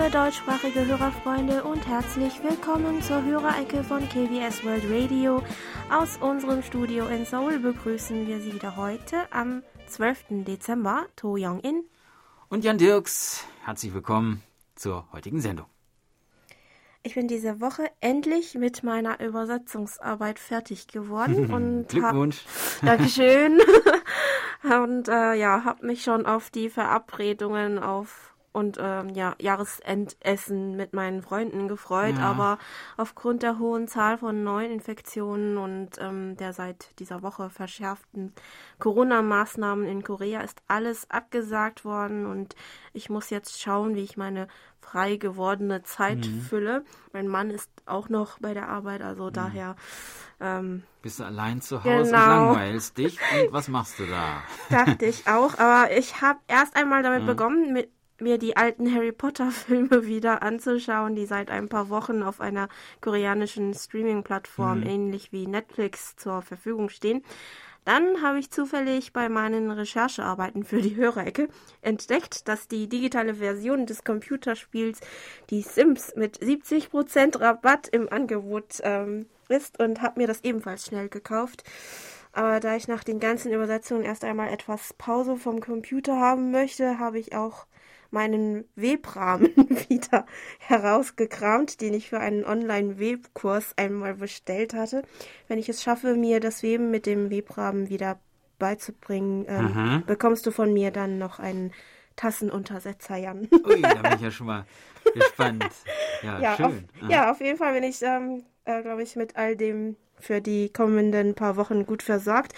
liebe deutschsprachige Hörerfreunde und herzlich willkommen zur Hörerecke von KBS World Radio. Aus unserem Studio in Seoul begrüßen wir Sie wieder heute am 12. Dezember, To Young-in und Jan Dirks. Herzlich willkommen zur heutigen Sendung. Ich bin diese Woche endlich mit meiner Übersetzungsarbeit fertig geworden und Glückwunsch. Hab, Dankeschön. und äh, ja, habe mich schon auf die Verabredungen auf und ähm, ja, Jahresendessen mit meinen Freunden gefreut, ja. aber aufgrund der hohen Zahl von neuen Infektionen und ähm, der seit dieser Woche verschärften Corona-Maßnahmen in Korea ist alles abgesagt worden und ich muss jetzt schauen, wie ich meine frei gewordene Zeit mhm. fülle. Mein Mann ist auch noch bei der Arbeit, also mhm. daher. Ähm, Bist du allein zu Hause genau. und langweilst dich? Und was machst du da? Dachte ich auch, aber ich habe erst einmal damit mhm. begonnen, mit mir die alten Harry Potter Filme wieder anzuschauen, die seit ein paar Wochen auf einer koreanischen Streaming-Plattform mhm. ähnlich wie Netflix zur Verfügung stehen. Dann habe ich zufällig bei meinen Recherchearbeiten für die Hörerecke entdeckt, dass die digitale Version des Computerspiels Die Sims mit 70% Rabatt im Angebot ähm, ist und habe mir das ebenfalls schnell gekauft. Aber da ich nach den ganzen Übersetzungen erst einmal etwas Pause vom Computer haben möchte, habe ich auch meinen Webrahmen wieder herausgekramt, den ich für einen Online-Webkurs einmal bestellt hatte. Wenn ich es schaffe, mir das Weben mit dem Webrahmen wieder beizubringen, ähm, bekommst du von mir dann noch einen Tassenuntersetzer, Jan. Ui, da bin ich ja schon mal gespannt. Ja, ja schön. Auf, ja, auf jeden Fall bin ich, ähm, äh, glaube ich, mit all dem für die kommenden paar Wochen gut versorgt.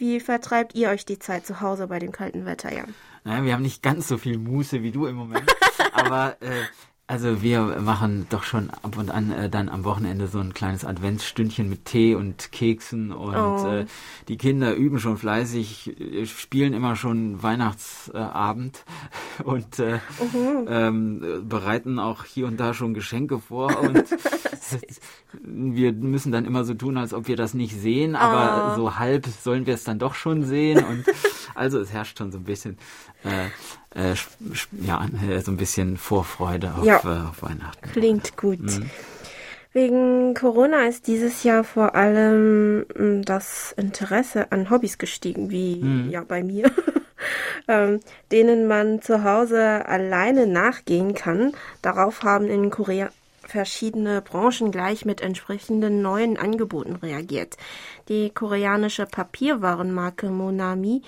Wie vertreibt ihr euch die Zeit zu Hause bei dem kalten Wetter, Jan? Naja, wir haben nicht ganz so viel Muße wie du im Moment. aber äh, also wir machen doch schon ab und an äh, dann am Wochenende so ein kleines Adventsstündchen mit Tee und Keksen und oh. äh, die Kinder üben schon fleißig, äh, spielen immer schon Weihnachtsabend äh, und äh, uh ähm, bereiten auch hier und da schon Geschenke vor und wir müssen dann immer so tun, als ob wir das nicht sehen, aber oh. so halb sollen wir es dann doch schon sehen und also es herrscht schon so ein bisschen äh, äh, ja, äh, so ein bisschen Vorfreude auf, ja. äh, auf Weihnachten. Klingt gut. Mhm. Wegen Corona ist dieses Jahr vor allem hm, das Interesse an Hobbys gestiegen, wie mhm. ja bei mir, ähm, denen man zu Hause alleine nachgehen kann. Darauf haben in Korea verschiedene Branchen gleich mit entsprechenden neuen Angeboten reagiert. Die koreanische Papierwarenmarke Monami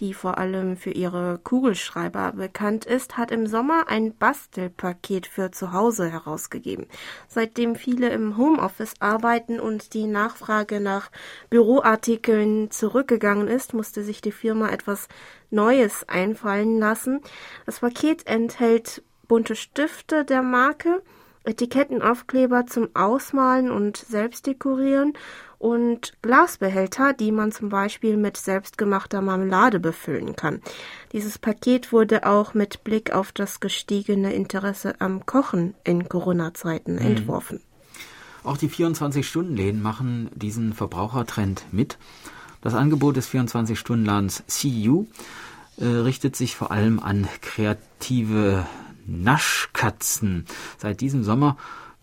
die vor allem für ihre Kugelschreiber bekannt ist, hat im Sommer ein Bastelpaket für zu Hause herausgegeben. Seitdem viele im Homeoffice arbeiten und die Nachfrage nach Büroartikeln zurückgegangen ist, musste sich die Firma etwas Neues einfallen lassen. Das Paket enthält bunte Stifte der Marke, Etikettenaufkleber zum Ausmalen und Selbstdekorieren und Glasbehälter, die man zum Beispiel mit selbstgemachter Marmelade befüllen kann. Dieses Paket wurde auch mit Blick auf das gestiegene Interesse am Kochen in Corona-Zeiten mhm. entworfen. Auch die 24-Stunden-Läden machen diesen Verbrauchertrend mit. Das Angebot des 24-Stunden-Ladens CU äh, richtet sich vor allem an kreative Naschkatzen. Seit diesem Sommer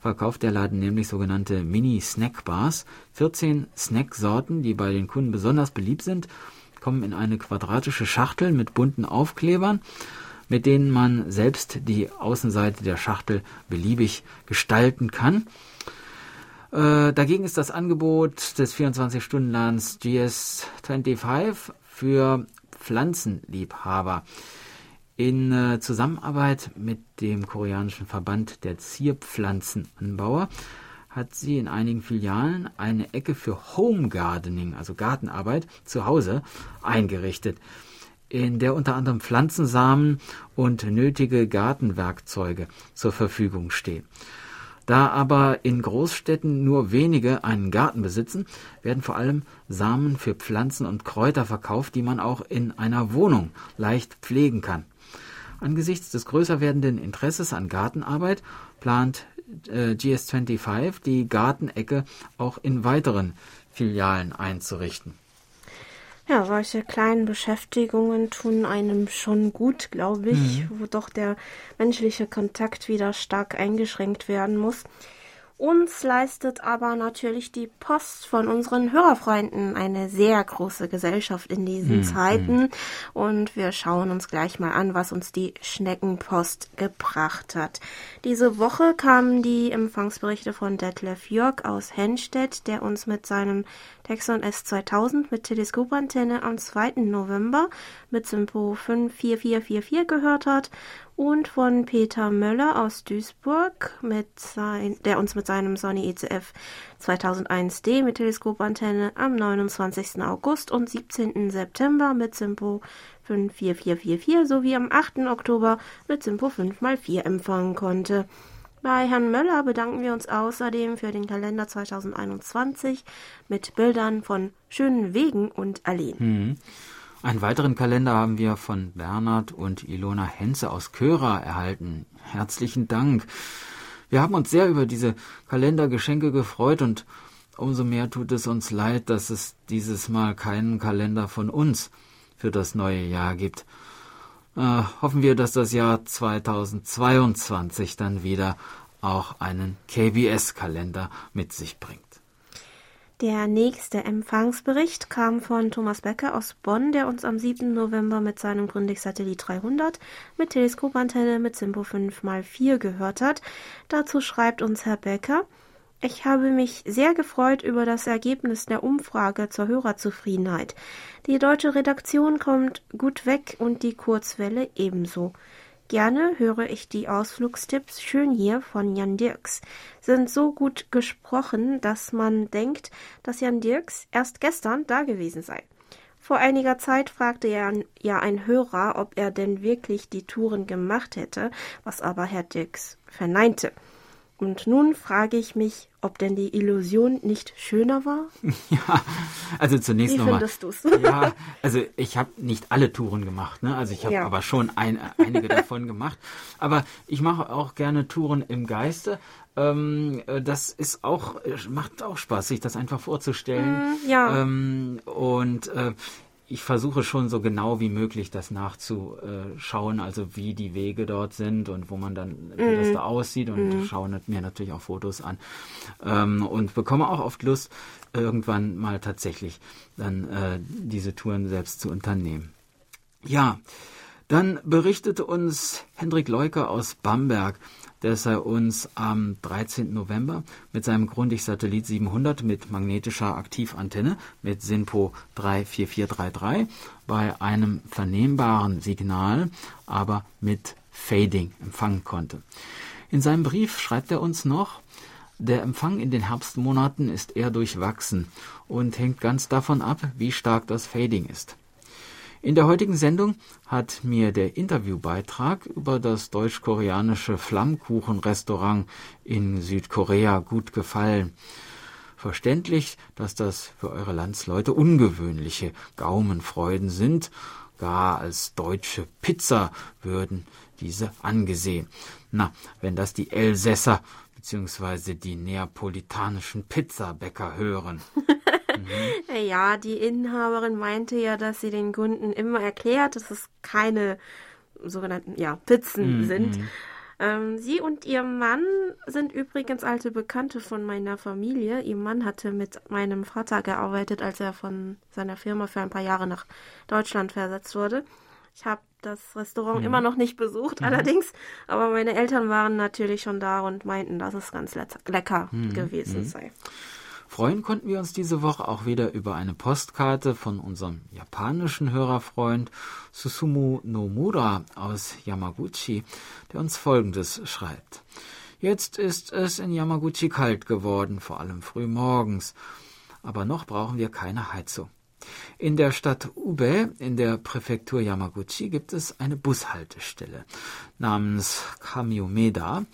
verkauft der Laden nämlich sogenannte Mini-Snack-Bars. 14 Snacksorten, die bei den Kunden besonders beliebt sind, kommen in eine quadratische Schachtel mit bunten Aufklebern, mit denen man selbst die Außenseite der Schachtel beliebig gestalten kann. Äh, dagegen ist das Angebot des 24-Stunden-Ladens GS25 für Pflanzenliebhaber. In äh, Zusammenarbeit mit dem koreanischen Verband der Zierpflanzenanbauer hat sie in einigen Filialen eine Ecke für Home Gardening, also Gartenarbeit zu Hause, eingerichtet, in der unter anderem Pflanzensamen und nötige Gartenwerkzeuge zur Verfügung stehen. Da aber in Großstädten nur wenige einen Garten besitzen, werden vor allem Samen für Pflanzen und Kräuter verkauft, die man auch in einer Wohnung leicht pflegen kann. Angesichts des größer werdenden Interesses an Gartenarbeit plant äh, GS25 die Gartenecke auch in weiteren Filialen einzurichten. Ja, solche kleinen Beschäftigungen tun einem schon gut, glaube ich, mhm. wo doch der menschliche Kontakt wieder stark eingeschränkt werden muss. Uns leistet aber natürlich die Post von unseren Hörerfreunden eine sehr große Gesellschaft in diesen hm, Zeiten. Hm. Und wir schauen uns gleich mal an, was uns die Schneckenpost gebracht hat. Diese Woche kamen die Empfangsberichte von Detlef Jörg aus Henstedt, der uns mit seinem Texon S2000 mit Teleskopantenne am 2. November mit Simpo 54444 gehört hat und von Peter Möller aus Duisburg, mit sein, der uns mit seinem Sony ECF 2001D mit Teleskopantenne am 29. August und 17. September mit Simpo 54444 sowie am 8. Oktober mit Simpo 5x4 empfangen konnte. Bei Herrn Möller bedanken wir uns außerdem für den Kalender 2021 mit Bildern von schönen Wegen und Alleen. Mhm. Einen weiteren Kalender haben wir von Bernhard und Ilona Henze aus Köra erhalten. Herzlichen Dank. Wir haben uns sehr über diese Kalendergeschenke gefreut und umso mehr tut es uns leid, dass es dieses Mal keinen Kalender von uns für das neue Jahr gibt. Äh, hoffen wir, dass das Jahr 2022 dann wieder auch einen KBS-Kalender mit sich bringt. Der nächste Empfangsbericht kam von Thomas Becker aus Bonn, der uns am 7. November mit seinem Grundig-Satellit 300 mit Teleskopantenne mit Simpo 5x4 gehört hat. Dazu schreibt uns Herr Becker, ich habe mich sehr gefreut über das Ergebnis der Umfrage zur Hörerzufriedenheit. Die deutsche Redaktion kommt gut weg und die Kurzwelle ebenso. Gerne höre ich die Ausflugstipps schön hier von Jan Dirks. Sind so gut gesprochen, dass man denkt, dass Jan Dirks erst gestern da gewesen sei. Vor einiger Zeit fragte ja ein Hörer, ob er denn wirklich die Touren gemacht hätte, was aber Herr Dirks verneinte. Und nun frage ich mich, ob denn die Illusion nicht schöner war? Ja, also zunächst nochmal. Wie findest du's? Ja, also ich habe nicht alle Touren gemacht, ne? Also ich habe ja. aber schon ein, einige davon gemacht. Aber ich mache auch gerne Touren im Geiste. Ähm, das ist auch macht auch Spaß, sich das einfach vorzustellen. Mm, ja. Ähm, und äh, ich versuche schon so genau wie möglich das nachzuschauen, also wie die Wege dort sind und wo man dann, wie mm. das mhm. da aussieht und mm. schaue mir natürlich auch Fotos an ähm, und bekomme auch oft Lust, irgendwann mal tatsächlich dann äh, diese Touren selbst zu unternehmen. Ja, dann berichtete uns Hendrik Leuker aus Bamberg, dass er uns am 13. November mit seinem Grundig-Satellit 700 mit magnetischer Aktivantenne mit SINPO 34433 bei einem vernehmbaren Signal, aber mit Fading empfangen konnte. In seinem Brief schreibt er uns noch, der Empfang in den Herbstmonaten ist eher durchwachsen und hängt ganz davon ab, wie stark das Fading ist. In der heutigen Sendung hat mir der Interviewbeitrag über das deutsch-koreanische Flammkuchenrestaurant in Südkorea gut gefallen. Verständlich, dass das für eure Landsleute ungewöhnliche Gaumenfreuden sind, gar als deutsche Pizza würden diese angesehen. Na, wenn das die Elsässer bzw. die neapolitanischen Pizzabäcker hören. Mhm. Ja, die Inhaberin meinte ja, dass sie den Kunden immer erklärt, dass es keine sogenannten ja, Pizzen mhm. sind. Ähm, sie und ihr Mann sind übrigens alte Bekannte von meiner Familie. Ihr Mann hatte mit meinem Vater gearbeitet, als er von seiner Firma für ein paar Jahre nach Deutschland versetzt wurde. Ich habe das Restaurant mhm. immer noch nicht besucht, mhm. allerdings, aber meine Eltern waren natürlich schon da und meinten, dass es ganz lecker mhm. gewesen mhm. sei. Freuen konnten wir uns diese Woche auch wieder über eine Postkarte von unserem japanischen Hörerfreund Susumu Nomura aus Yamaguchi, der uns Folgendes schreibt. Jetzt ist es in Yamaguchi kalt geworden, vor allem früh morgens. Aber noch brauchen wir keine Heizung. In der Stadt Ube in der Präfektur Yamaguchi gibt es eine Bushaltestelle namens Kamiomeda.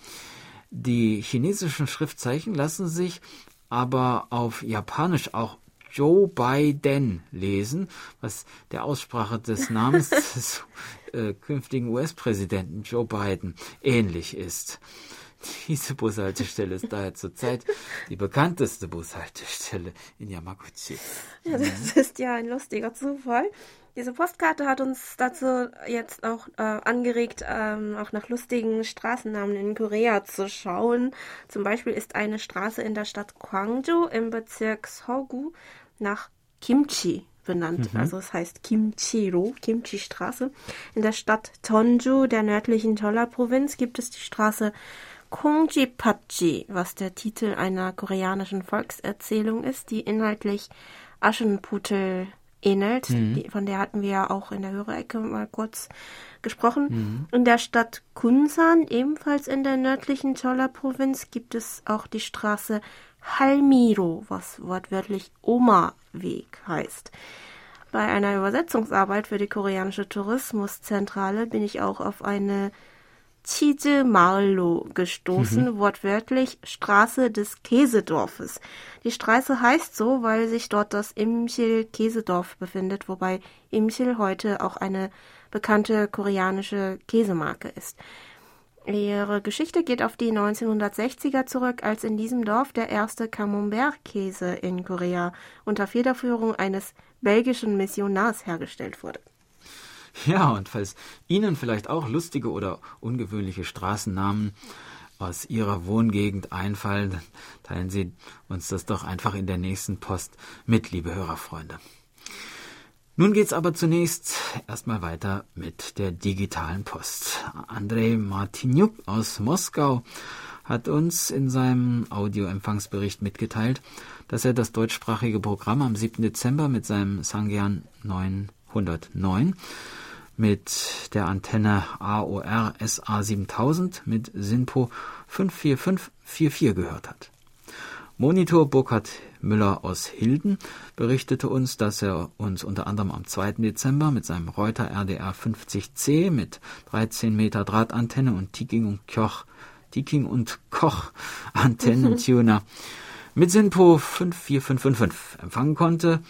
Die chinesischen Schriftzeichen lassen sich aber auf Japanisch auch Joe Biden lesen, was der Aussprache des Namens des äh, künftigen US-Präsidenten Joe Biden ähnlich ist. Diese Bushaltestelle ist daher zurzeit die bekannteste Bushaltestelle in Yamaguchi. Ja, das ist ja ein lustiger Zufall. Diese Postkarte hat uns dazu jetzt auch äh, angeregt, ähm, auch nach lustigen Straßennamen in Korea zu schauen. Zum Beispiel ist eine Straße in der Stadt Gwangju im Bezirk Sogu nach Kimchi benannt. Mhm. Also es heißt Kimchi-ro, Kimchi-Straße. In der Stadt Tonju, der nördlichen Cholla-Provinz, gibt es die Straße Kongjipachi, was der Titel einer koreanischen Volkserzählung ist, die inhaltlich Aschenputtel ähnelt. Mhm. Die, von der hatten wir ja auch in der Hörecke mal kurz gesprochen. Mhm. In der Stadt Kunsan, ebenfalls in der nördlichen Cholla-Provinz, gibt es auch die Straße Halmiro, was wortwörtlich Oma-Weg heißt. Bei einer Übersetzungsarbeit für die koreanische Tourismuszentrale bin ich auch auf eine Chije Marlo gestoßen, mhm. wortwörtlich Straße des Käsedorfes. Die Straße heißt so, weil sich dort das Imchil Käsedorf befindet, wobei Imchil heute auch eine bekannte koreanische Käsemarke ist. Ihre Geschichte geht auf die 1960er zurück, als in diesem Dorf der erste Camembert-Käse in Korea unter Federführung eines belgischen Missionars hergestellt wurde. Ja, und falls Ihnen vielleicht auch lustige oder ungewöhnliche Straßennamen aus Ihrer Wohngegend einfallen, teilen Sie uns das doch einfach in der nächsten Post mit, liebe Hörerfreunde. Nun geht's aber zunächst erstmal weiter mit der digitalen Post. Andrei Martinjuk aus Moskau hat uns in seinem Audioempfangsbericht mitgeteilt, dass er das deutschsprachige Programm am 7. Dezember mit seinem Sangian 9 109 mit der Antenne AOR SA7000 mit SINPO 54544 gehört hat. Monitor Burkhard Müller aus Hilden berichtete uns, dass er uns unter anderem am 2. Dezember mit seinem Reuter RDR 50C mit 13 Meter Drahtantenne und Tiking und Koch, Tiking und Koch Antennentuner mit SINPO 54555 empfangen konnte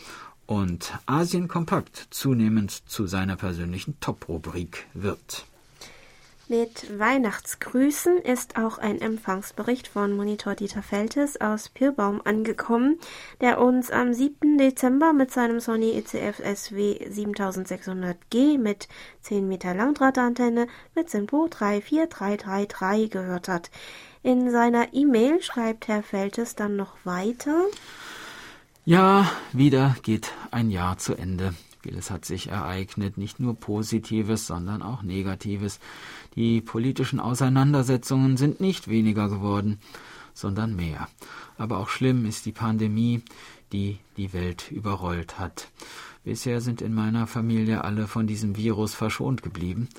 und Asien Kompakt zunehmend zu seiner persönlichen Top-Rubrik wird. Mit Weihnachtsgrüßen ist auch ein Empfangsbericht von Monitor Dieter Feltes aus Pirbaum angekommen, der uns am 7. Dezember mit seinem Sony ECF SW 7600G mit 10 Meter Langdrahtantenne mit Simpo 34333 gehört hat. In seiner E-Mail schreibt Herr Feltes dann noch weiter. Ja, wieder geht ein Jahr zu Ende. Vieles hat sich ereignet, nicht nur Positives, sondern auch Negatives. Die politischen Auseinandersetzungen sind nicht weniger geworden, sondern mehr. Aber auch schlimm ist die Pandemie, die die Welt überrollt hat. Bisher sind in meiner Familie alle von diesem Virus verschont geblieben.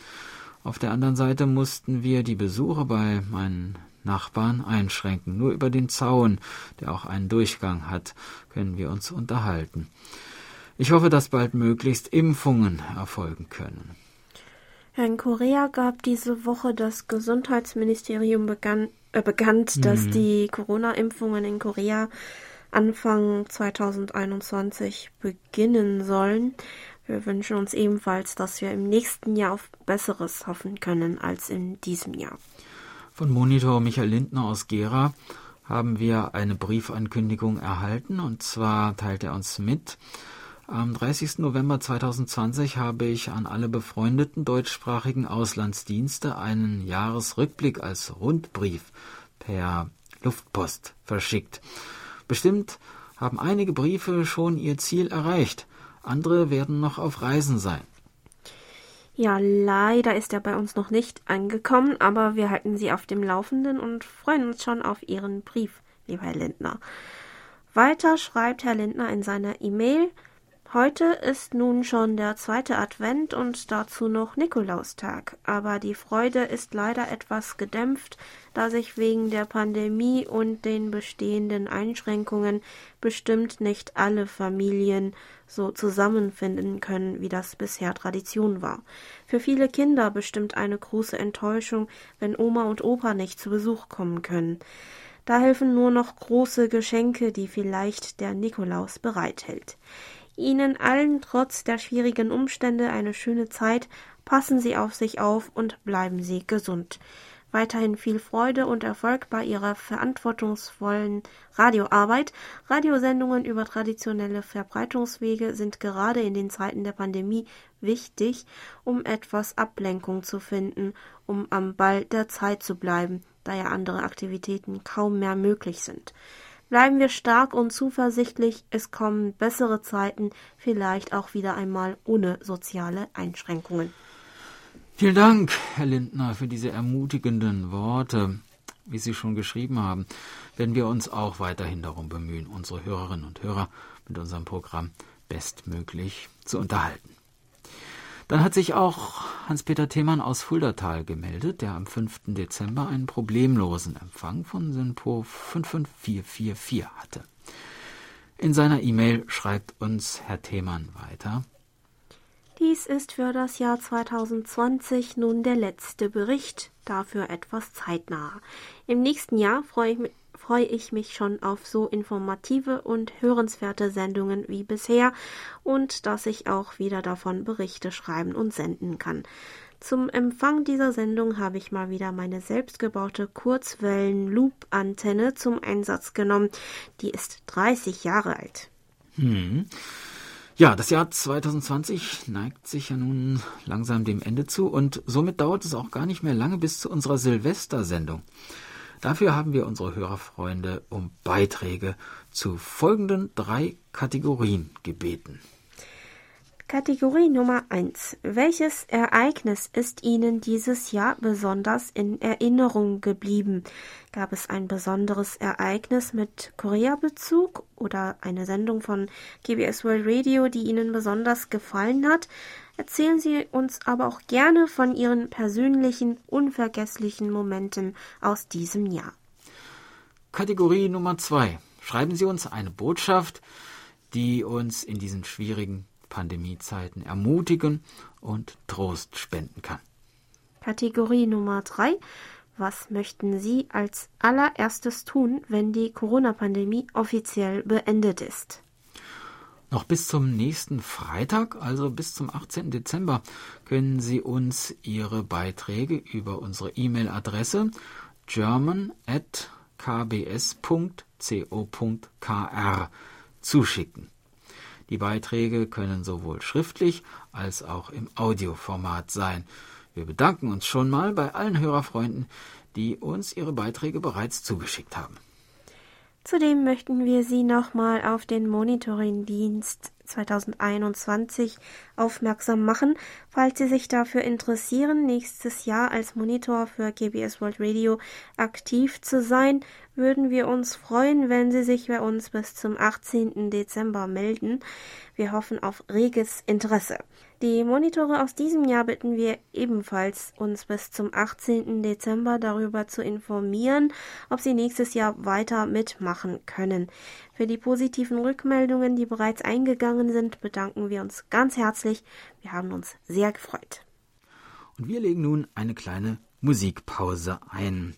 Auf der anderen Seite mussten wir die Besuche bei meinen Nachbarn einschränken. Nur über den Zaun, der auch einen Durchgang hat, können wir uns unterhalten. Ich hoffe, dass bald möglichst Impfungen erfolgen können. In Korea gab diese Woche das Gesundheitsministerium begann, äh, bekannt, mhm. dass die Corona-Impfungen in Korea Anfang 2021 beginnen sollen. Wir wünschen uns ebenfalls, dass wir im nächsten Jahr auf Besseres hoffen können als in diesem Jahr. Von Monitor Michael Lindner aus Gera haben wir eine Briefankündigung erhalten und zwar teilt er uns mit. Am 30. November 2020 habe ich an alle befreundeten deutschsprachigen Auslandsdienste einen Jahresrückblick als Rundbrief per Luftpost verschickt. Bestimmt haben einige Briefe schon ihr Ziel erreicht, andere werden noch auf Reisen sein. Ja, leider ist er bei uns noch nicht angekommen, aber wir halten Sie auf dem Laufenden und freuen uns schon auf Ihren Brief, lieber Herr Lindner. Weiter schreibt Herr Lindner in seiner E-Mail, Heute ist nun schon der zweite Advent und dazu noch Nikolaustag, aber die Freude ist leider etwas gedämpft, da sich wegen der Pandemie und den bestehenden Einschränkungen bestimmt nicht alle Familien so zusammenfinden können, wie das bisher Tradition war. Für viele Kinder bestimmt eine große Enttäuschung, wenn Oma und Opa nicht zu Besuch kommen können. Da helfen nur noch große Geschenke, die vielleicht der Nikolaus bereithält. Ihnen allen trotz der schwierigen Umstände eine schöne Zeit, passen Sie auf sich auf und bleiben Sie gesund. weiterhin viel Freude und Erfolg bei Ihrer verantwortungsvollen Radioarbeit. Radiosendungen über traditionelle Verbreitungswege sind gerade in den Zeiten der Pandemie wichtig, um etwas Ablenkung zu finden, um am Ball der Zeit zu bleiben, da ja andere Aktivitäten kaum mehr möglich sind. Bleiben wir stark und zuversichtlich, es kommen bessere Zeiten, vielleicht auch wieder einmal ohne soziale Einschränkungen. Vielen Dank, Herr Lindner, für diese ermutigenden Worte. Wie Sie schon geschrieben haben, werden wir uns auch weiterhin darum bemühen, unsere Hörerinnen und Hörer mit unserem Programm bestmöglich zu unterhalten. Dann hat sich auch Hans-Peter Themann aus Fuldatal gemeldet, der am 5. Dezember einen problemlosen Empfang von Synpo 55444 hatte. In seiner E-Mail schreibt uns Herr Themann weiter. Dies ist für das Jahr 2020 nun der letzte Bericht, dafür etwas zeitnah. Im nächsten Jahr freue ich, freue ich mich schon auf so informative und hörenswerte Sendungen wie bisher und dass ich auch wieder davon Berichte schreiben und senden kann. Zum Empfang dieser Sendung habe ich mal wieder meine selbstgebaute Kurzwellen-Loop-Antenne zum Einsatz genommen. Die ist 30 Jahre alt. Hm. Ja, das Jahr 2020 neigt sich ja nun langsam dem Ende zu und somit dauert es auch gar nicht mehr lange bis zu unserer Silvestersendung. Dafür haben wir unsere Hörerfreunde um Beiträge zu folgenden drei Kategorien gebeten. Kategorie Nummer 1. Welches Ereignis ist Ihnen dieses Jahr besonders in Erinnerung geblieben? Gab es ein besonderes Ereignis mit Korea-Bezug oder eine Sendung von KBS World Radio, die Ihnen besonders gefallen hat? Erzählen Sie uns aber auch gerne von Ihren persönlichen, unvergesslichen Momenten aus diesem Jahr. Kategorie Nummer 2. Schreiben Sie uns eine Botschaft, die uns in diesen schwierigen Pandemiezeiten ermutigen und Trost spenden kann. Kategorie Nummer drei. Was möchten Sie als allererstes tun, wenn die Corona-Pandemie offiziell beendet ist? Noch bis zum nächsten Freitag, also bis zum 18. Dezember, können Sie uns Ihre Beiträge über unsere E-Mail-Adresse german.kbs.co.kr zuschicken. Die Beiträge können sowohl schriftlich als auch im Audioformat sein. Wir bedanken uns schon mal bei allen Hörerfreunden, die uns ihre Beiträge bereits zugeschickt haben. Zudem möchten wir Sie nochmal auf den Monitoringdienst 2021 aufmerksam machen. Falls Sie sich dafür interessieren, nächstes Jahr als Monitor für GBS World Radio aktiv zu sein, würden wir uns freuen, wenn Sie sich bei uns bis zum 18. Dezember melden. Wir hoffen auf reges Interesse. Die Monitore aus diesem Jahr bitten wir ebenfalls, uns bis zum 18. Dezember darüber zu informieren, ob sie nächstes Jahr weiter mitmachen können. Für die positiven Rückmeldungen, die bereits eingegangen sind, bedanken wir uns ganz herzlich. Wir haben uns sehr gefreut. Und wir legen nun eine kleine Musikpause ein.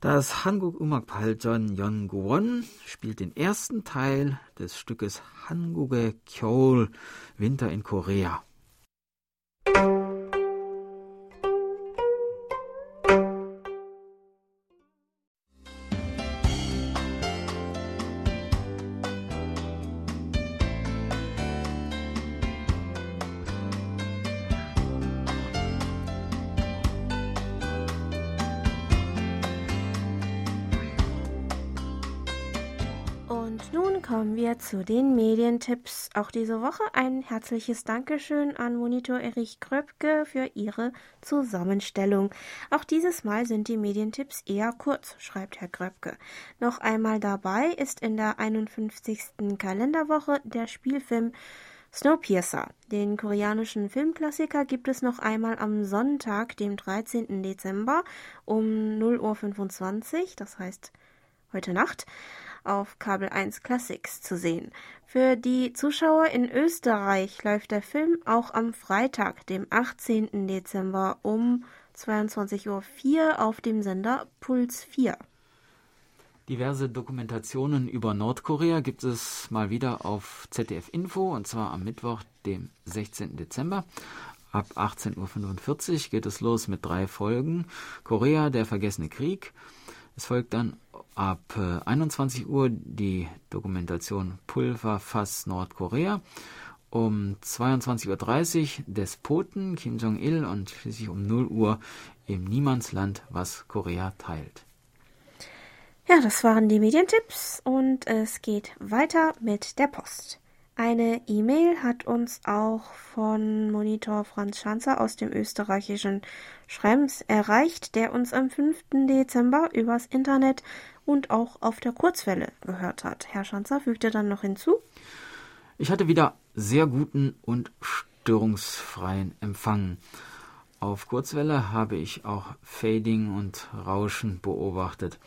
Das Hanguk Umak Paljon Yongwon spielt den ersten Teil des Stückes Hanguge Kyol Winter in Korea. Kommen zu den Medientipps. Auch diese Woche ein herzliches Dankeschön an Monitor Erich Kröpke für ihre Zusammenstellung. Auch dieses Mal sind die Medientipps eher kurz, schreibt Herr Kröpke. Noch einmal dabei ist in der 51. Kalenderwoche der Spielfilm Snowpiercer. Den koreanischen Filmklassiker gibt es noch einmal am Sonntag, dem 13. Dezember um 0.25 Uhr, das heißt heute Nacht auf Kabel 1 Classics zu sehen. Für die Zuschauer in Österreich läuft der Film auch am Freitag, dem 18. Dezember um 22.04 Uhr auf dem Sender Puls 4. Diverse Dokumentationen über Nordkorea gibt es mal wieder auf ZDF Info und zwar am Mittwoch, dem 16. Dezember. Ab 18.45 Uhr geht es los mit drei Folgen. Korea, der vergessene Krieg. Es folgt dann ab 21 äh, Uhr die Dokumentation Pulverfass Nordkorea. Um 22.30 Uhr Despoten Kim Jong-il und schließlich um 0 Uhr im Niemandsland, was Korea teilt. Ja, das waren die Medientipps und es geht weiter mit der Post. Eine E-Mail hat uns auch von Monitor Franz Schanzer aus dem österreichischen Schrems erreicht, der uns am 5. Dezember übers Internet und auch auf der Kurzwelle gehört hat. Herr Schanzer fügte dann noch hinzu. Ich hatte wieder sehr guten und störungsfreien Empfang. Auf Kurzwelle habe ich auch Fading und Rauschen beobachtet.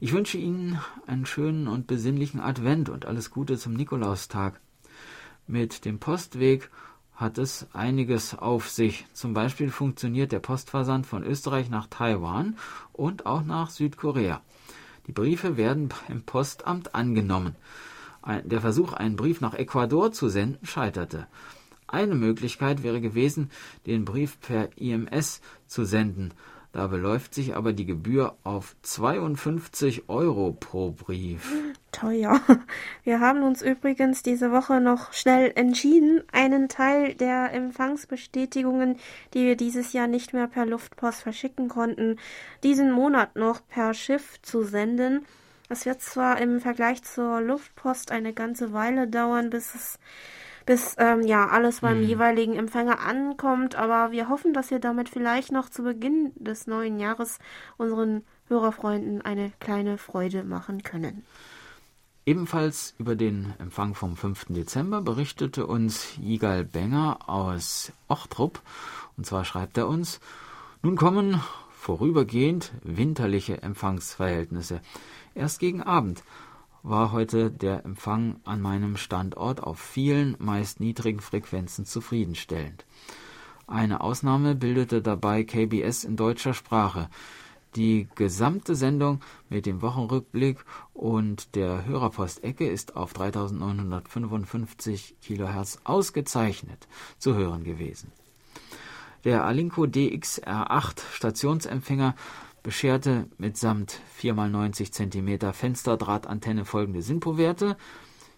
Ich wünsche Ihnen einen schönen und besinnlichen Advent und alles Gute zum Nikolaustag. Mit dem Postweg hat es einiges auf sich. Zum Beispiel funktioniert der Postversand von Österreich nach Taiwan und auch nach Südkorea. Die Briefe werden beim Postamt angenommen. Der Versuch, einen Brief nach Ecuador zu senden, scheiterte. Eine Möglichkeit wäre gewesen, den Brief per IMS zu senden. Da beläuft sich aber die Gebühr auf 52 Euro pro Brief. Teuer. Wir haben uns übrigens diese Woche noch schnell entschieden, einen Teil der Empfangsbestätigungen, die wir dieses Jahr nicht mehr per Luftpost verschicken konnten, diesen Monat noch per Schiff zu senden. Es wird zwar im Vergleich zur Luftpost eine ganze Weile dauern, bis es bis ähm, ja alles beim mhm. jeweiligen Empfänger ankommt. Aber wir hoffen, dass wir damit vielleicht noch zu Beginn des neuen Jahres unseren Hörerfreunden eine kleine Freude machen können. Ebenfalls über den Empfang vom 5. Dezember berichtete uns Jigal Benger aus Ochtrup. Und zwar schreibt er uns, nun kommen vorübergehend winterliche Empfangsverhältnisse. Erst gegen Abend war heute der Empfang an meinem Standort auf vielen, meist niedrigen Frequenzen zufriedenstellend. Eine Ausnahme bildete dabei KBS in deutscher Sprache. Die gesamte Sendung mit dem Wochenrückblick und der Hörerpostecke ist auf 3955 kHz ausgezeichnet zu hören gewesen. Der Alinco DXR8 Stationsempfänger bescherte mitsamt 4x90 cm Fensterdrahtantenne folgende SINPO-Werte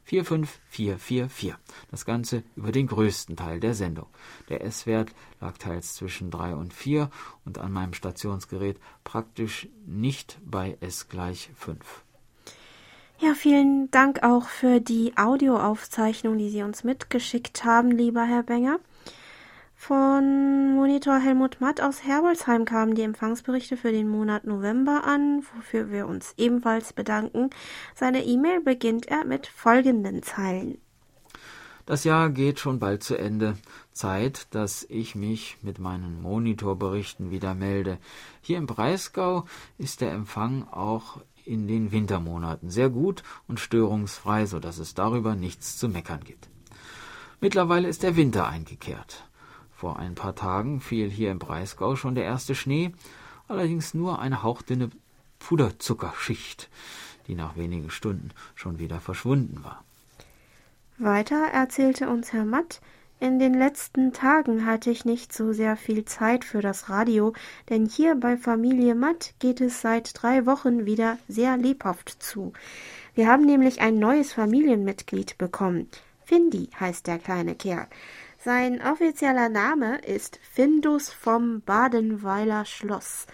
45444. Das Ganze über den größten Teil der Sendung. Der S-Wert lag teils zwischen 3 und 4 und an meinem Stationsgerät praktisch nicht bei S gleich 5. Ja, vielen Dank auch für die Audioaufzeichnung, die Sie uns mitgeschickt haben, lieber Herr Benger. Von Monitor Helmut Matt aus Herbolzheim kamen die Empfangsberichte für den Monat November an, wofür wir uns ebenfalls bedanken. Seine E-Mail beginnt er mit folgenden Zeilen. Das Jahr geht schon bald zu Ende. Zeit, dass ich mich mit meinen Monitorberichten wieder melde. Hier im Breisgau ist der Empfang auch in den Wintermonaten sehr gut und störungsfrei, so dass es darüber nichts zu meckern gibt. Mittlerweile ist der Winter eingekehrt. Vor ein paar Tagen fiel hier im Breisgau schon der erste Schnee, allerdings nur eine hauchdünne Puderzuckerschicht, die nach wenigen Stunden schon wieder verschwunden war. Weiter erzählte uns Herr Matt, in den letzten Tagen hatte ich nicht so sehr viel Zeit für das Radio, denn hier bei Familie Matt geht es seit drei Wochen wieder sehr lebhaft zu. Wir haben nämlich ein neues Familienmitglied bekommen. Findi heißt der kleine Kerl. Sein offizieller Name ist Findus vom Badenweiler Schloss,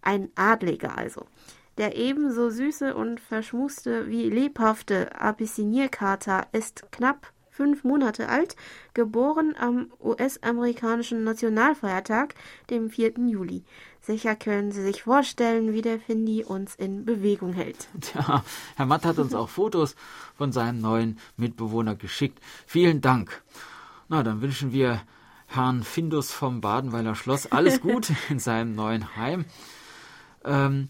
ein Adliger also, der ebenso süße und verschmuste wie lebhafte Abyssinierkater ist knapp fünf Monate alt, geboren am US-amerikanischen Nationalfeiertag, dem 4. Juli. Sicher können Sie sich vorstellen, wie der Findi uns in Bewegung hält. Tja, Herr Matt hat uns auch Fotos von seinem neuen Mitbewohner geschickt. Vielen Dank. Na, dann wünschen wir Herrn Findus vom Badenweiler Schloss alles Gute in seinem neuen Heim. Ähm,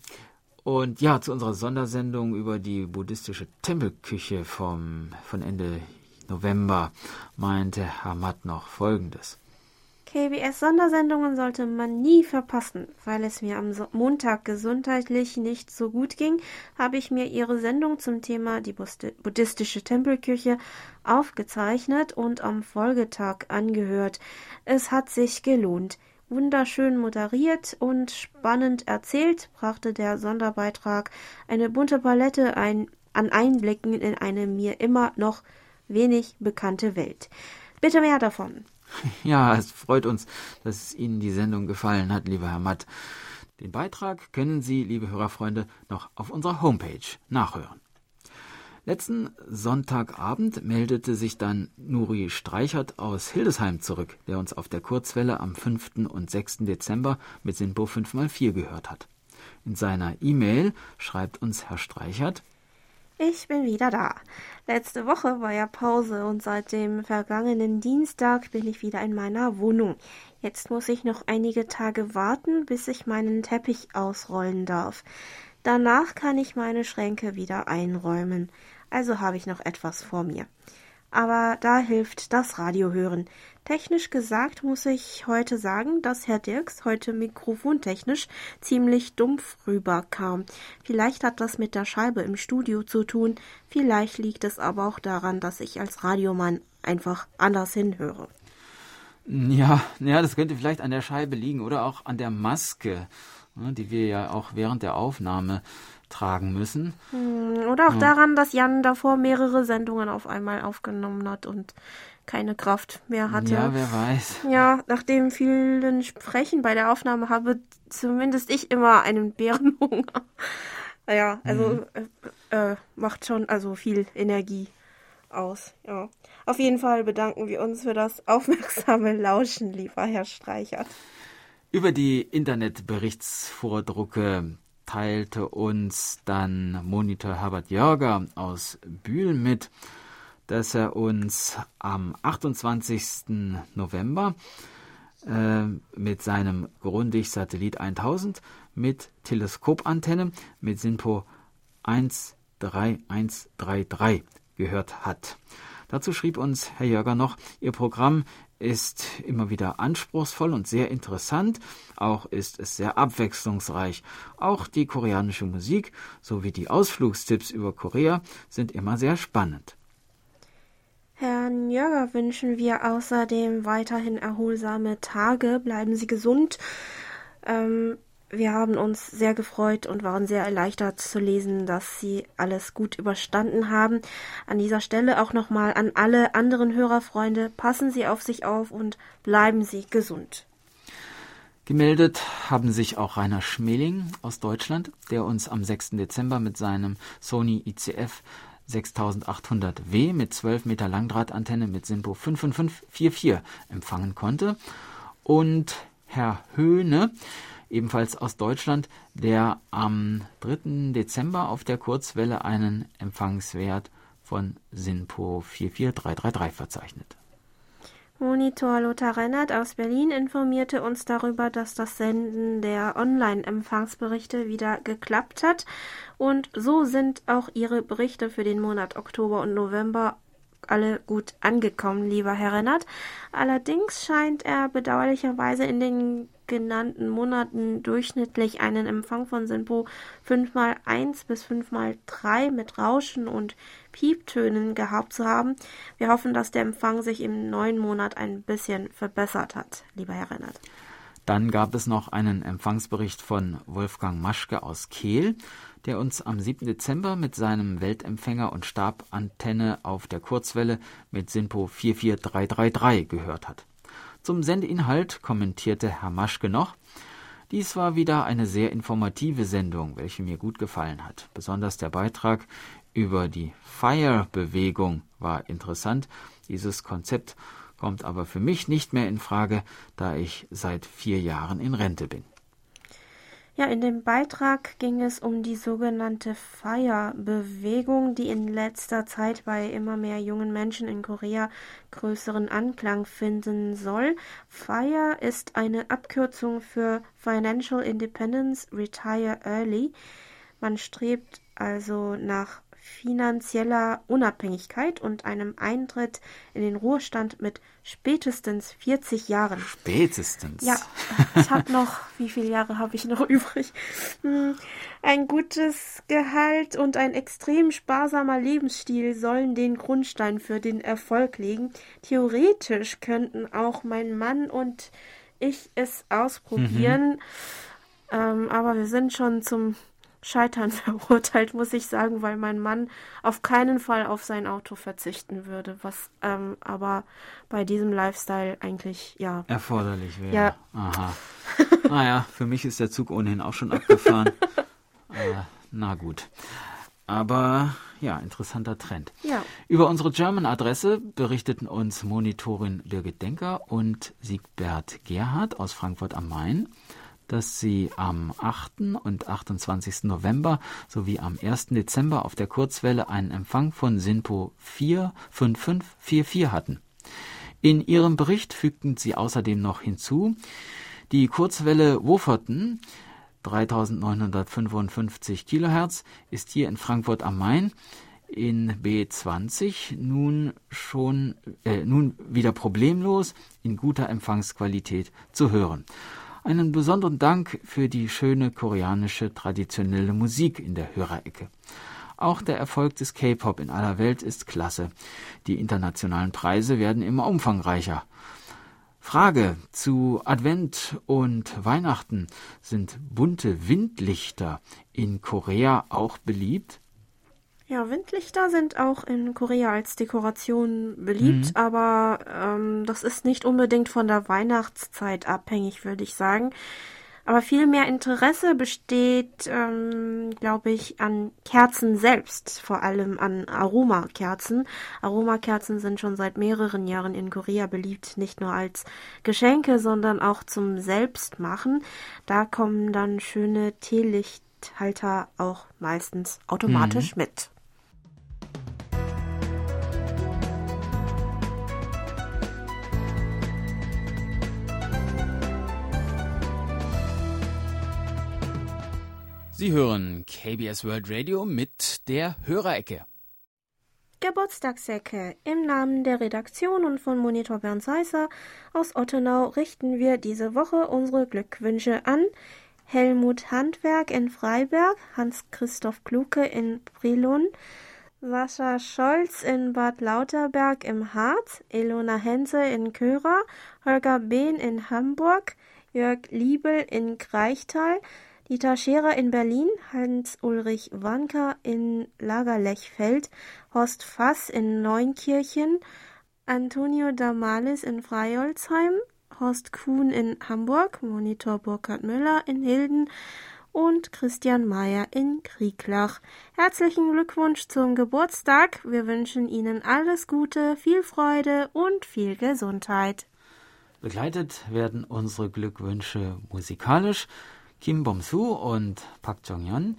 und ja, zu unserer Sondersendung über die buddhistische Tempelküche vom, von Ende November meinte Herr Matt noch Folgendes. KBS-Sondersendungen sollte man nie verpassen. Weil es mir am Montag gesundheitlich nicht so gut ging, habe ich mir ihre Sendung zum Thema die buddhistische Tempelkirche aufgezeichnet und am Folgetag angehört. Es hat sich gelohnt. Wunderschön moderiert und spannend erzählt, brachte der Sonderbeitrag eine bunte Palette ein, an Einblicken in eine mir immer noch wenig bekannte Welt. Bitte mehr davon. Ja, es freut uns, dass Ihnen die Sendung gefallen hat, lieber Herr Matt. Den Beitrag können Sie, liebe Hörerfreunde, noch auf unserer Homepage nachhören. Letzten Sonntagabend meldete sich dann Nuri Streichert aus Hildesheim zurück, der uns auf der Kurzwelle am 5. und 6. Dezember mit Sinpo 5x4 gehört hat. In seiner E-Mail schreibt uns Herr Streichert, ich bin wieder da. Letzte Woche war ja Pause und seit dem vergangenen Dienstag bin ich wieder in meiner Wohnung. Jetzt muss ich noch einige Tage warten, bis ich meinen Teppich ausrollen darf. Danach kann ich meine Schränke wieder einräumen. Also habe ich noch etwas vor mir aber da hilft das Radio hören. Technisch gesagt muss ich heute sagen, dass Herr Dirks heute mikrofontechnisch ziemlich dumpf rüberkam. Vielleicht hat das mit der Scheibe im Studio zu tun, vielleicht liegt es aber auch daran, dass ich als Radiomann einfach anders hinhöre. Ja, ja, das könnte vielleicht an der Scheibe liegen oder auch an der Maske, ne, die wir ja auch während der Aufnahme tragen müssen. Hm, oder auch ja. daran, dass Jan davor mehrere Sendungen auf einmal aufgenommen hat und keine Kraft mehr hatte. Ja, wer weiß. Ja, nach dem vielen Sprechen bei der Aufnahme habe zumindest ich immer einen Bärenhunger. ja, also mhm. äh, äh, macht schon also viel Energie aus. Ja. Auf jeden Fall bedanken wir uns für das aufmerksame Lauschen, lieber Herr Streichert. Über die Internetberichtsvordrucke teilte uns dann Monitor Herbert Jörger aus Bühl mit, dass er uns am 28. November äh, mit seinem Grundig Satellit 1000 mit Teleskopantenne mit SINPO 13133 gehört hat. Dazu schrieb uns Herr Jörger noch, Ihr Programm ist immer wieder anspruchsvoll und sehr interessant, auch ist es sehr abwechslungsreich. Auch die koreanische Musik sowie die Ausflugstipps über Korea sind immer sehr spannend. Herrn Jörger wünschen wir außerdem weiterhin erholsame Tage. Bleiben Sie gesund. Ähm, wir haben uns sehr gefreut und waren sehr erleichtert zu lesen, dass Sie alles gut überstanden haben. An dieser Stelle auch nochmal an alle anderen Hörerfreunde, passen Sie auf sich auf und bleiben Sie gesund. Gemeldet haben sich auch Rainer Schmeling aus Deutschland, der uns am 6. Dezember mit seinem Sony ICF 6800W mit 12 Meter Langdrahtantenne mit Simpo 55544 empfangen konnte. Und Herr Höhne, ebenfalls aus Deutschland, der am 3. Dezember auf der Kurzwelle einen Empfangswert von SINPO 44333 verzeichnet. Monitor Lothar Rennert aus Berlin informierte uns darüber, dass das Senden der Online-Empfangsberichte wieder geklappt hat und so sind auch Ihre Berichte für den Monat Oktober und November alle gut angekommen, lieber Herr Rennert. Allerdings scheint er bedauerlicherweise in den genannten Monaten durchschnittlich einen Empfang von Sinpo 5x1 bis 5x3 mit Rauschen und Pieptönen gehabt zu haben. Wir hoffen, dass der Empfang sich im neuen Monat ein bisschen verbessert hat, lieber Herr Rennert. Dann gab es noch einen Empfangsbericht von Wolfgang Maschke aus Kehl, der uns am 7. Dezember mit seinem Weltempfänger und Stabantenne auf der Kurzwelle mit SINPO 44333 gehört hat. Zum Sendeinhalt kommentierte Herr Maschke noch, dies war wieder eine sehr informative Sendung, welche mir gut gefallen hat. Besonders der Beitrag über die FIRE-Bewegung war interessant. Dieses Konzept kommt aber für mich nicht mehr in Frage, da ich seit vier Jahren in Rente bin. Ja, in dem Beitrag ging es um die sogenannte Fire-Bewegung, die in letzter Zeit bei immer mehr jungen Menschen in Korea größeren Anklang finden soll. Fire ist eine Abkürzung für Financial Independence Retire Early. Man strebt also nach finanzieller Unabhängigkeit und einem Eintritt in den Ruhestand mit spätestens 40 Jahren. Spätestens? Ja, ich habe noch, wie viele Jahre habe ich noch übrig? Hm, ein gutes Gehalt und ein extrem sparsamer Lebensstil sollen den Grundstein für den Erfolg legen. Theoretisch könnten auch mein Mann und ich es ausprobieren. Mhm. Ähm, aber wir sind schon zum Scheitern verurteilt, muss ich sagen, weil mein Mann auf keinen Fall auf sein Auto verzichten würde, was ähm, aber bei diesem Lifestyle eigentlich ja erforderlich wäre. Ja. Aha. naja, für mich ist der Zug ohnehin auch schon abgefahren. äh, na gut. Aber ja, interessanter Trend. Ja. Über unsere German-Adresse berichteten uns Monitorin Birgit Denker und Siegbert Gerhard aus Frankfurt am Main dass sie am 8. und 28. November sowie am 1. Dezember auf der Kurzwelle einen Empfang von SINPO 45544 hatten. In ihrem Bericht fügten sie außerdem noch hinzu, die Kurzwelle Woferten 3955 Kilohertz ist hier in Frankfurt am Main in B20 nun schon äh, nun wieder problemlos in guter Empfangsqualität zu hören einen besonderen Dank für die schöne koreanische traditionelle Musik in der Hörerecke. Auch der Erfolg des K-Pop in aller Welt ist klasse. Die internationalen Preise werden immer umfangreicher. Frage zu Advent und Weihnachten. Sind bunte Windlichter in Korea auch beliebt? Ja, Windlichter sind auch in Korea als Dekoration beliebt, mhm. aber ähm, das ist nicht unbedingt von der Weihnachtszeit abhängig, würde ich sagen. Aber viel mehr Interesse besteht, ähm, glaube ich, an Kerzen selbst, vor allem an Aromakerzen. Aromakerzen sind schon seit mehreren Jahren in Korea beliebt, nicht nur als Geschenke, sondern auch zum Selbstmachen. Da kommen dann schöne Teelichthalter auch meistens automatisch mhm. mit. Sie hören KBS World Radio mit der Hörerecke. Geburtstagsecke. Im Namen der Redaktion und von Monitor Bernd Seisser aus Ottenau richten wir diese Woche unsere Glückwünsche an Helmut Handwerk in Freiberg, Hans-Christoph Kluke in Brilon, Sascha Scholz in Bad Lauterberg im Harz, Elona Hense in Körer, Holger Behn in Hamburg, Jörg Liebel in Greichtal, Dieter Scherer in Berlin, Hans-Ulrich Wanka in Lagerlechfeld, Horst Fass in Neunkirchen, Antonio Damalis in Freiolzheim, Horst Kuhn in Hamburg, Monitor Burkhard Müller in Hilden und Christian Mayer in Krieglach. Herzlichen Glückwunsch zum Geburtstag. Wir wünschen Ihnen alles Gute, viel Freude und viel Gesundheit. Begleitet werden unsere Glückwünsche musikalisch Kim Bom-soo und Park Jong-yeon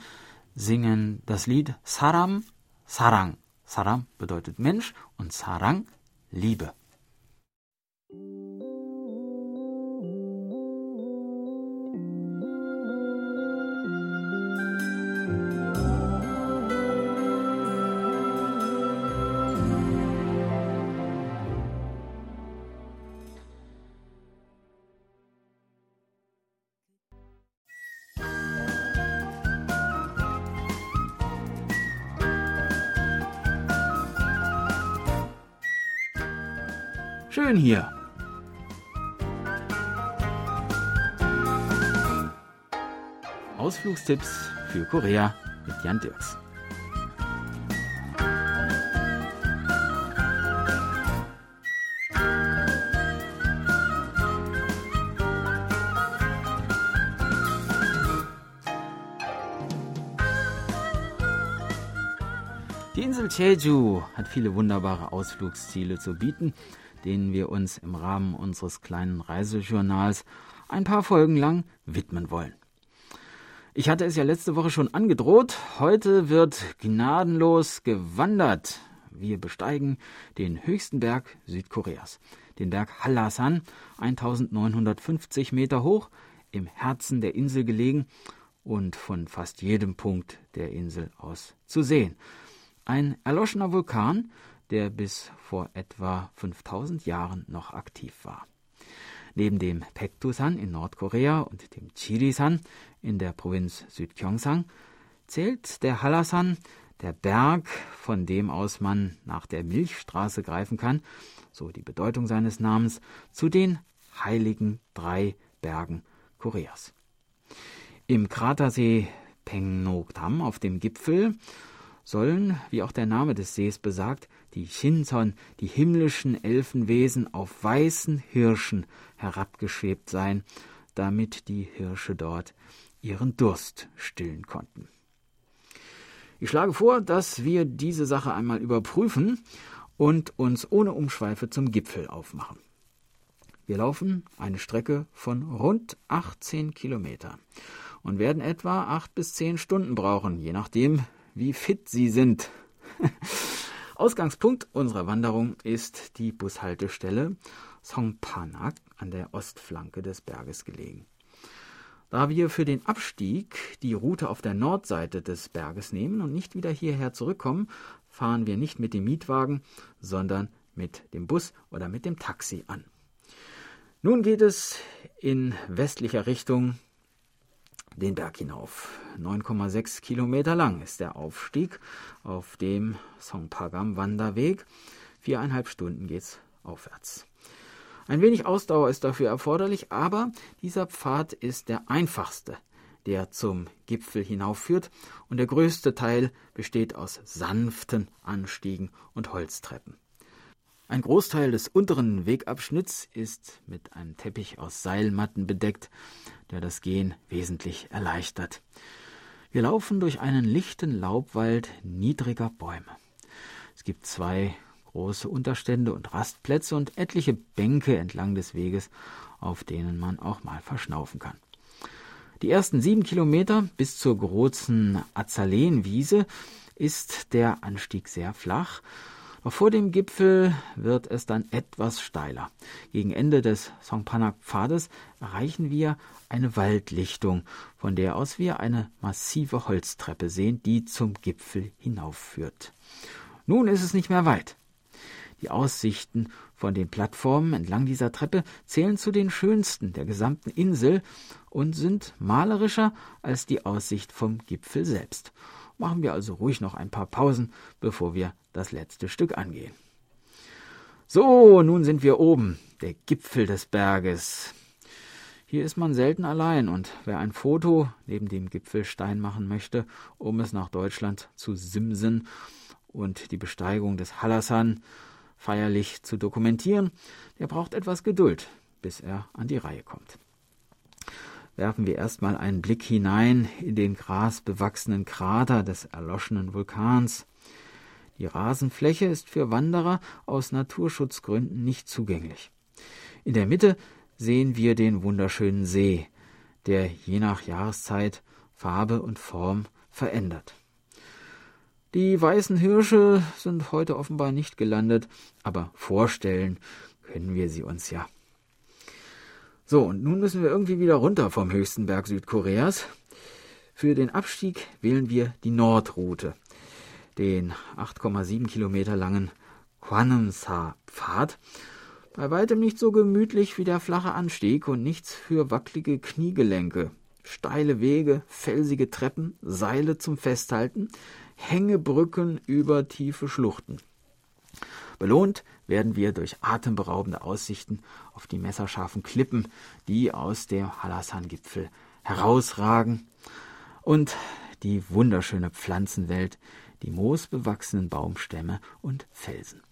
singen das Lied Saram, Sarang. Saram bedeutet Mensch und Sarang Liebe. Schön hier. Ausflugstipps für Korea mit Jan Dirks. Die Insel Jeju hat viele wunderbare Ausflugsziele zu bieten denen wir uns im Rahmen unseres kleinen Reisejournals ein paar Folgen lang widmen wollen. Ich hatte es ja letzte Woche schon angedroht, heute wird gnadenlos gewandert. Wir besteigen den höchsten Berg Südkoreas, den Berg Hallasan, 1950 Meter hoch, im Herzen der Insel gelegen und von fast jedem Punkt der Insel aus zu sehen. ein erloschener Vulkan, der bis vor etwa 5000 Jahren noch aktiv war. Neben dem Pektusan in Nordkorea und dem Chirisan in der Provinz Südgyeongsang zählt der Hallasan, der Berg, von dem aus man nach der Milchstraße greifen kann, so die Bedeutung seines Namens, zu den heiligen drei Bergen Koreas. Im Kratersee Pengnokdam auf dem Gipfel sollen, wie auch der Name des Sees besagt, die Shinson, die himmlischen Elfenwesen, auf weißen Hirschen herabgeschwebt sein, damit die Hirsche dort ihren Durst stillen konnten. Ich schlage vor, dass wir diese Sache einmal überprüfen und uns ohne Umschweife zum Gipfel aufmachen. Wir laufen eine Strecke von rund 18 Kilometern und werden etwa acht bis zehn Stunden brauchen, je nachdem, wie fit Sie sind. Ausgangspunkt unserer Wanderung ist die Bushaltestelle Songpanak an der Ostflanke des Berges gelegen. Da wir für den Abstieg die Route auf der Nordseite des Berges nehmen und nicht wieder hierher zurückkommen, fahren wir nicht mit dem Mietwagen, sondern mit dem Bus oder mit dem Taxi an. Nun geht es in westlicher Richtung den Berg hinauf. 9,6 Kilometer lang ist der Aufstieg auf dem Songpagam Wanderweg. Viereinhalb Stunden geht's aufwärts. Ein wenig Ausdauer ist dafür erforderlich, aber dieser Pfad ist der einfachste, der zum Gipfel hinaufführt, und der größte Teil besteht aus sanften Anstiegen und Holztreppen. Ein Großteil des unteren Wegabschnitts ist mit einem Teppich aus Seilmatten bedeckt, der das Gehen wesentlich erleichtert. Wir laufen durch einen lichten Laubwald niedriger Bäume. Es gibt zwei große Unterstände und Rastplätze und etliche Bänke entlang des Weges, auf denen man auch mal verschnaufen kann. Die ersten sieben Kilometer bis zur großen Azalenwiese ist der Anstieg sehr flach vor dem Gipfel wird es dann etwas steiler. Gegen Ende des Songpanak-Pfades erreichen wir eine Waldlichtung, von der aus wir eine massive Holztreppe sehen, die zum Gipfel hinaufführt. Nun ist es nicht mehr weit. Die Aussichten von den Plattformen entlang dieser Treppe zählen zu den schönsten der gesamten Insel und sind malerischer als die Aussicht vom Gipfel selbst. Machen wir also ruhig noch ein paar Pausen, bevor wir das letzte Stück angehen. So, nun sind wir oben, der Gipfel des Berges. Hier ist man selten allein und wer ein Foto neben dem Gipfelstein machen möchte, um es nach Deutschland zu simsen und die Besteigung des Hallasan feierlich zu dokumentieren, der braucht etwas Geduld, bis er an die Reihe kommt werfen wir erstmal einen Blick hinein in den grasbewachsenen Krater des erloschenen Vulkans. Die Rasenfläche ist für Wanderer aus Naturschutzgründen nicht zugänglich. In der Mitte sehen wir den wunderschönen See, der je nach Jahreszeit Farbe und Form verändert. Die weißen Hirsche sind heute offenbar nicht gelandet, aber vorstellen können wir sie uns ja. So, und nun müssen wir irgendwie wieder runter vom höchsten Berg Südkoreas. Für den Abstieg wählen wir die Nordroute, den 8,7 Kilometer langen Kwanumsa-Pfad. Bei weitem nicht so gemütlich wie der flache Anstieg und nichts für wackelige Kniegelenke. Steile Wege, felsige Treppen, Seile zum Festhalten, Hängebrücken über tiefe Schluchten. Belohnt werden wir durch atemberaubende Aussichten auf die messerscharfen Klippen, die aus dem Halasan-Gipfel herausragen, und die wunderschöne Pflanzenwelt, die moosbewachsenen Baumstämme und Felsen.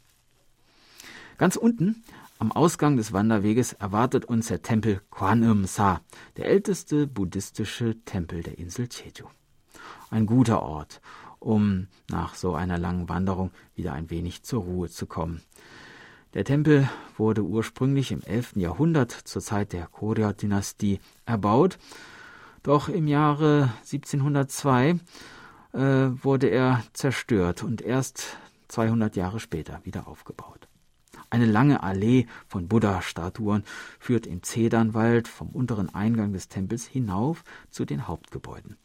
Ganz unten am Ausgang des Wanderweges erwartet uns der Tempel Kwanum Sa, der älteste buddhistische Tempel der Insel Jeju. Ein guter Ort, um nach so einer langen Wanderung wieder ein wenig zur Ruhe zu kommen. Der Tempel wurde ursprünglich im 11. Jahrhundert zur Zeit der Koryo-Dynastie erbaut, doch im Jahre 1702 äh, wurde er zerstört und erst 200 Jahre später wieder aufgebaut. Eine lange Allee von Buddha-Statuen führt im Zedernwald vom unteren Eingang des Tempels hinauf zu den Hauptgebäuden.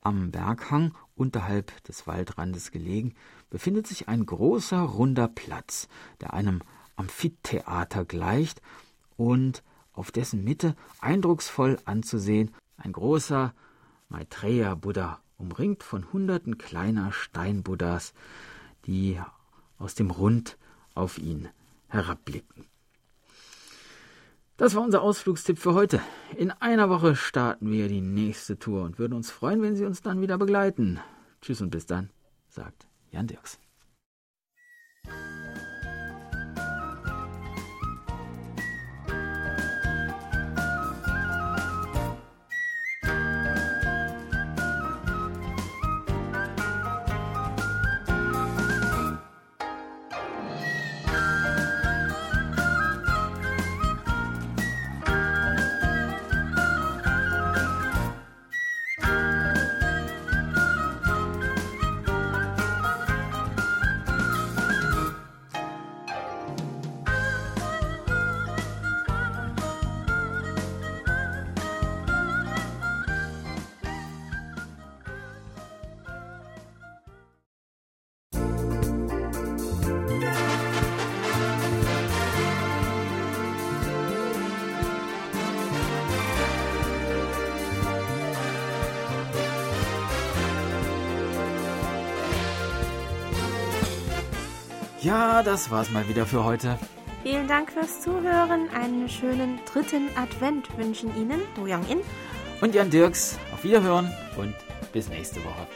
Am Berghang unterhalb des Waldrandes gelegen, befindet sich ein großer runder Platz, der einem Amphitheater gleicht und auf dessen Mitte eindrucksvoll anzusehen ein großer Maitreya Buddha, umringt von hunderten kleiner Steinbuddhas, die aus dem Rund auf ihn herabblicken. Das war unser Ausflugstipp für heute. In einer Woche starten wir die nächste Tour und würden uns freuen, wenn Sie uns dann wieder begleiten. Tschüss und bis dann, sagt Jan Dirks. Ja, das war's mal wieder für heute. Vielen Dank fürs Zuhören. Einen schönen dritten Advent wünschen Ihnen Do Young In und Jan Dirks. Auf Wiederhören und bis nächste Woche.